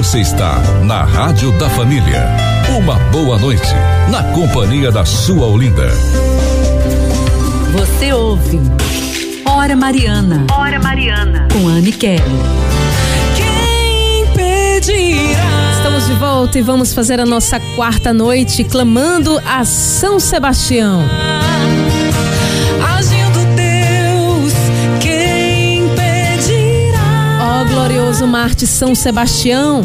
Você está na Rádio da Família. Uma boa noite, na companhia da sua Olinda. Você ouve Hora Mariana. Hora Mariana. Com Anne Kelly. Quem pedirá? Estamos de volta e vamos fazer a nossa quarta noite clamando a São Sebastião. Marte São Sebastião,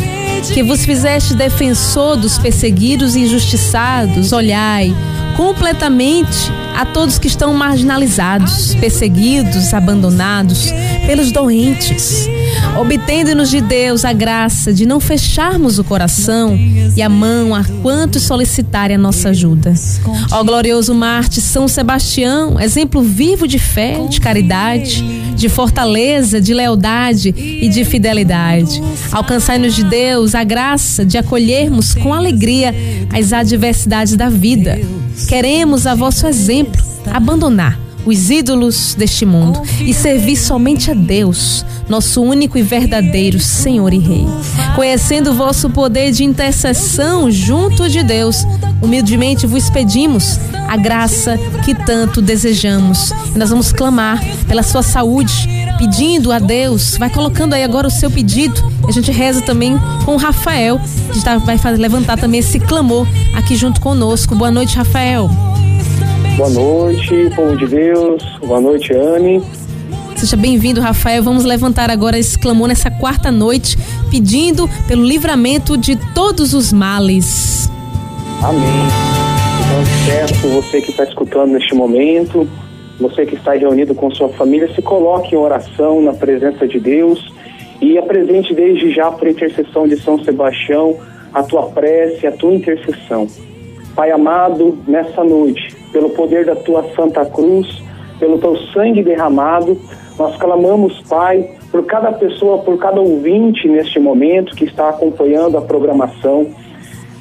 que vos fizeste defensor dos perseguidos e injustiçados, olhai completamente a todos que estão marginalizados, perseguidos, abandonados pelos doentes. Obtende-nos de Deus a graça de não fecharmos o coração e a mão a quantos solicitarem a nossa ajuda. Ó glorioso Marte São Sebastião, exemplo vivo de fé, de caridade, de fortaleza, de lealdade e de fidelidade. Alcançai-nos de Deus a graça de acolhermos com alegria as adversidades da vida. Queremos a vosso exemplo abandonar os ídolos deste mundo e servir somente a Deus, nosso único e verdadeiro Senhor e Rei. Conhecendo o vosso poder de intercessão junto de Deus, humildemente vos pedimos a graça que tanto desejamos. E nós vamos clamar pela sua saúde, pedindo a Deus. Vai colocando aí agora o seu pedido. A gente reza também com o Rafael, que vai levantar também esse clamor aqui junto conosco. Boa noite, Rafael. Boa noite, povo de Deus. Boa noite, Anne. Seja bem-vindo, Rafael. Vamos levantar agora esse clamor nessa quarta noite, pedindo pelo livramento de todos os males. Amém. Então, peço você que está escutando neste momento, você que está reunido com sua família, se coloque em oração na presença de Deus e apresente desde já por intercessão de São Sebastião a tua prece, a tua intercessão. Pai amado, nessa noite, pelo poder da tua Santa Cruz, pelo teu sangue derramado, nós clamamos, Pai, por cada pessoa, por cada ouvinte neste momento que está acompanhando a programação.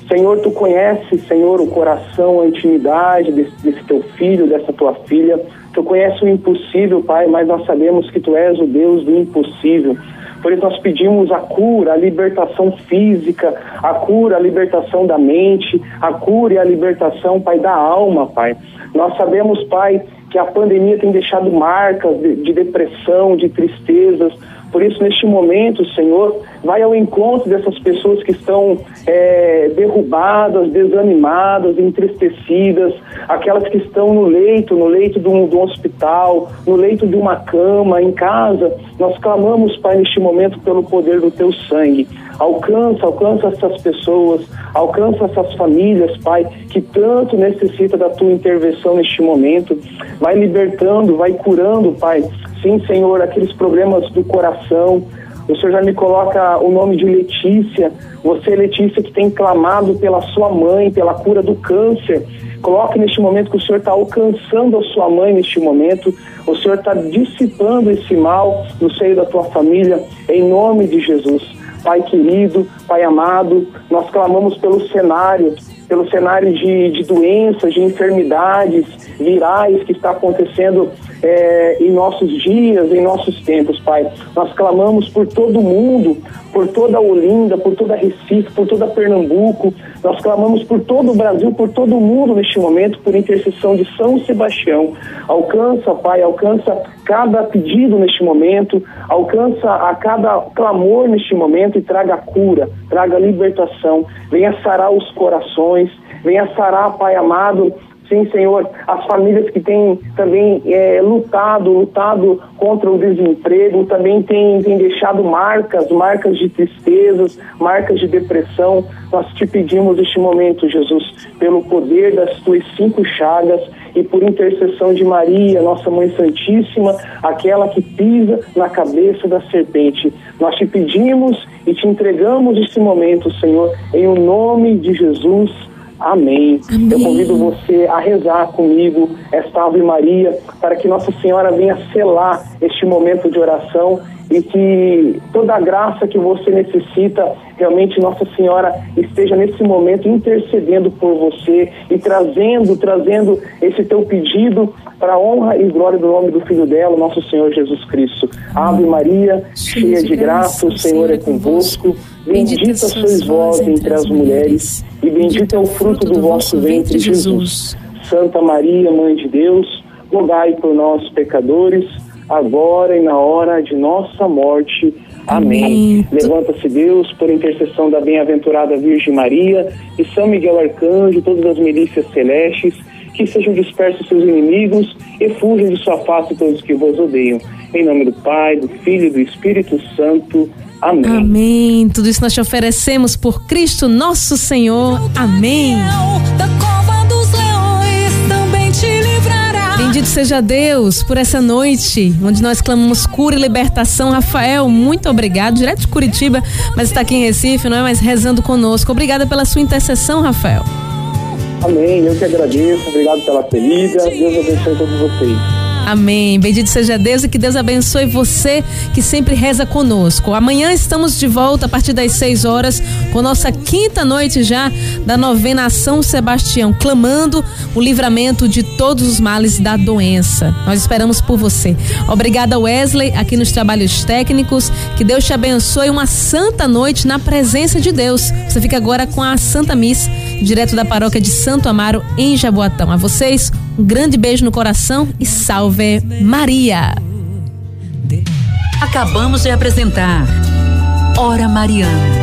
Senhor, tu conheces, Senhor, o coração, a intimidade desse, desse teu filho, dessa tua filha. Tu conheces o impossível, Pai, mas nós sabemos que tu és o Deus do impossível. Por isso nós pedimos a cura, a libertação física, a cura, a libertação da mente, a cura e a libertação, Pai, da alma, Pai. Nós sabemos, Pai, que a pandemia tem deixado marcas de, de depressão, de tristezas, por isso, neste momento, Senhor, vai ao encontro dessas pessoas que estão é, derrubadas, desanimadas, entristecidas, aquelas que estão no leito, no leito de um, de um hospital, no leito de uma cama, em casa. Nós clamamos, Pai, neste momento, pelo poder do Teu sangue. Alcança, alcança essas pessoas, alcança essas famílias, Pai, que tanto necessita da Tua intervenção neste momento. Vai libertando, vai curando, Pai, Sim, Senhor, aqueles problemas do coração. O Senhor já me coloca o nome de Letícia. Você, Letícia, que tem clamado pela sua mãe, pela cura do câncer. Coloque neste momento que o Senhor está alcançando a sua mãe neste momento. O Senhor está dissipando esse mal no seio da tua família, em nome de Jesus. Pai querido, Pai amado, nós clamamos pelo cenário, pelo cenário de, de doenças, de enfermidades virais que está acontecendo é, em nossos dias, em nossos tempos, Pai. Nós clamamos por todo mundo, por toda Olinda, por toda Recife, por toda Pernambuco. Nós clamamos por todo o Brasil, por todo o mundo neste momento, por intercessão de São Sebastião. Alcança, Pai, alcança cada pedido neste momento, alcança a cada clamor neste momento e traga cura, traga libertação. Venha sarar os corações, venha sarar, Pai amado, Sim, Senhor, as famílias que têm também é, lutado, lutado contra o desemprego, também têm, têm deixado marcas, marcas de tristezas, marcas de depressão. Nós te pedimos neste momento, Jesus, pelo poder das tuas cinco chagas e por intercessão de Maria, nossa Mãe Santíssima, aquela que pisa na cabeça da serpente. Nós te pedimos e te entregamos este momento, Senhor, em o nome de Jesus. Amém. Amém. Eu convido você a rezar comigo esta Ave Maria para que Nossa Senhora venha selar este momento de oração e que toda a graça que você necessita, realmente Nossa Senhora esteja nesse momento intercedendo por você e trazendo, trazendo esse teu pedido para a honra e glória do nome do Filho dela, nosso Senhor Jesus Cristo. Ave Maria, cheia de graça, o Senhor é convosco. Bendita sois vós entre as mulheres, e bendito é o fruto do vosso ventre, Jesus. Santa Maria, Mãe de Deus, rogai por nós, pecadores, agora e na hora de nossa morte. Amém. Amém. Levanta-se Deus por intercessão da bem-aventurada Virgem Maria e São Miguel Arcanjo, todas as milícias celestes, que sejam dispersos seus inimigos e fujam de sua face todos que vos odeiam. Em nome do Pai, do Filho e do Espírito Santo. Amém. Amém. Tudo isso nós te oferecemos por Cristo nosso Senhor. Amém. Bendito seja Deus por essa noite, onde nós clamamos cura e libertação. Rafael, muito obrigado, direto de Curitiba, mas está aqui em Recife, não é? Mas rezando conosco. Obrigada pela sua intercessão, Rafael. Amém, eu que agradeço. Obrigado pela acolhida. Deus abençoe todos vocês. Amém. Bendito seja Deus e que Deus abençoe você que sempre reza conosco. Amanhã estamos de volta a partir das 6 horas com nossa quinta noite já da novena São Sebastião, clamando o livramento de todos os males da doença. Nós esperamos por você. Obrigada, Wesley, aqui nos trabalhos técnicos. Que Deus te abençoe uma santa noite na presença de Deus. Você fica agora com a Santa Missa, direto da paróquia de Santo Amaro, em Jaboatão. A vocês, um grande beijo no coração e salve Maria. Acabamos de apresentar Hora Mariana.